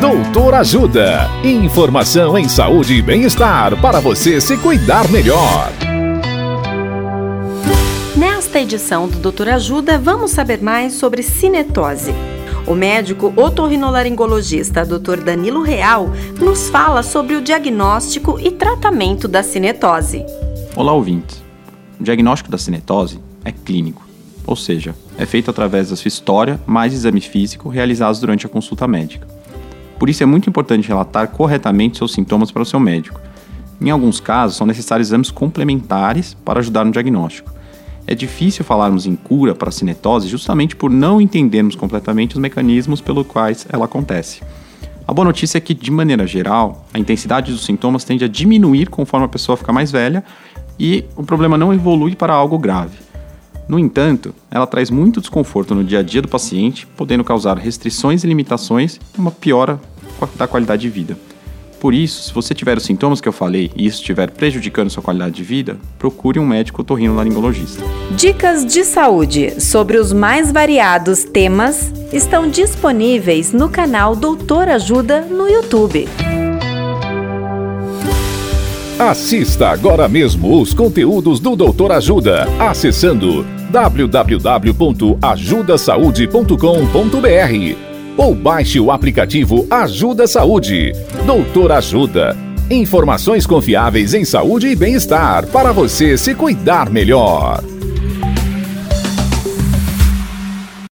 Doutor Ajuda. Informação em saúde e bem-estar para você se cuidar melhor. Nesta edição do Doutor Ajuda, vamos saber mais sobre cinetose. O médico otorrinolaringologista Dr. Danilo Real nos fala sobre o diagnóstico e tratamento da cinetose. Olá, ouvintes. O diagnóstico da cinetose é clínico, ou seja, é feito através da sua história mais exame físico realizados durante a consulta médica. Por isso é muito importante relatar corretamente seus sintomas para o seu médico. Em alguns casos, são necessários exames complementares para ajudar no diagnóstico. É difícil falarmos em cura para a cinetose justamente por não entendermos completamente os mecanismos pelos quais ela acontece. A boa notícia é que, de maneira geral, a intensidade dos sintomas tende a diminuir conforme a pessoa fica mais velha e o problema não evolui para algo grave. No entanto, ela traz muito desconforto no dia a dia do paciente, podendo causar restrições e limitações e uma piora da qualidade de vida. Por isso, se você tiver os sintomas que eu falei e isso estiver prejudicando sua qualidade de vida, procure um médico otorrinolaringologista. Dicas de saúde sobre os mais variados temas estão disponíveis no canal Doutor Ajuda no YouTube. Assista agora mesmo os conteúdos do Doutor Ajuda, acessando www.ajudasaude.com.br ou baixe o aplicativo Ajuda Saúde. Doutor Ajuda. Informações confiáveis em saúde e bem-estar para você se cuidar melhor.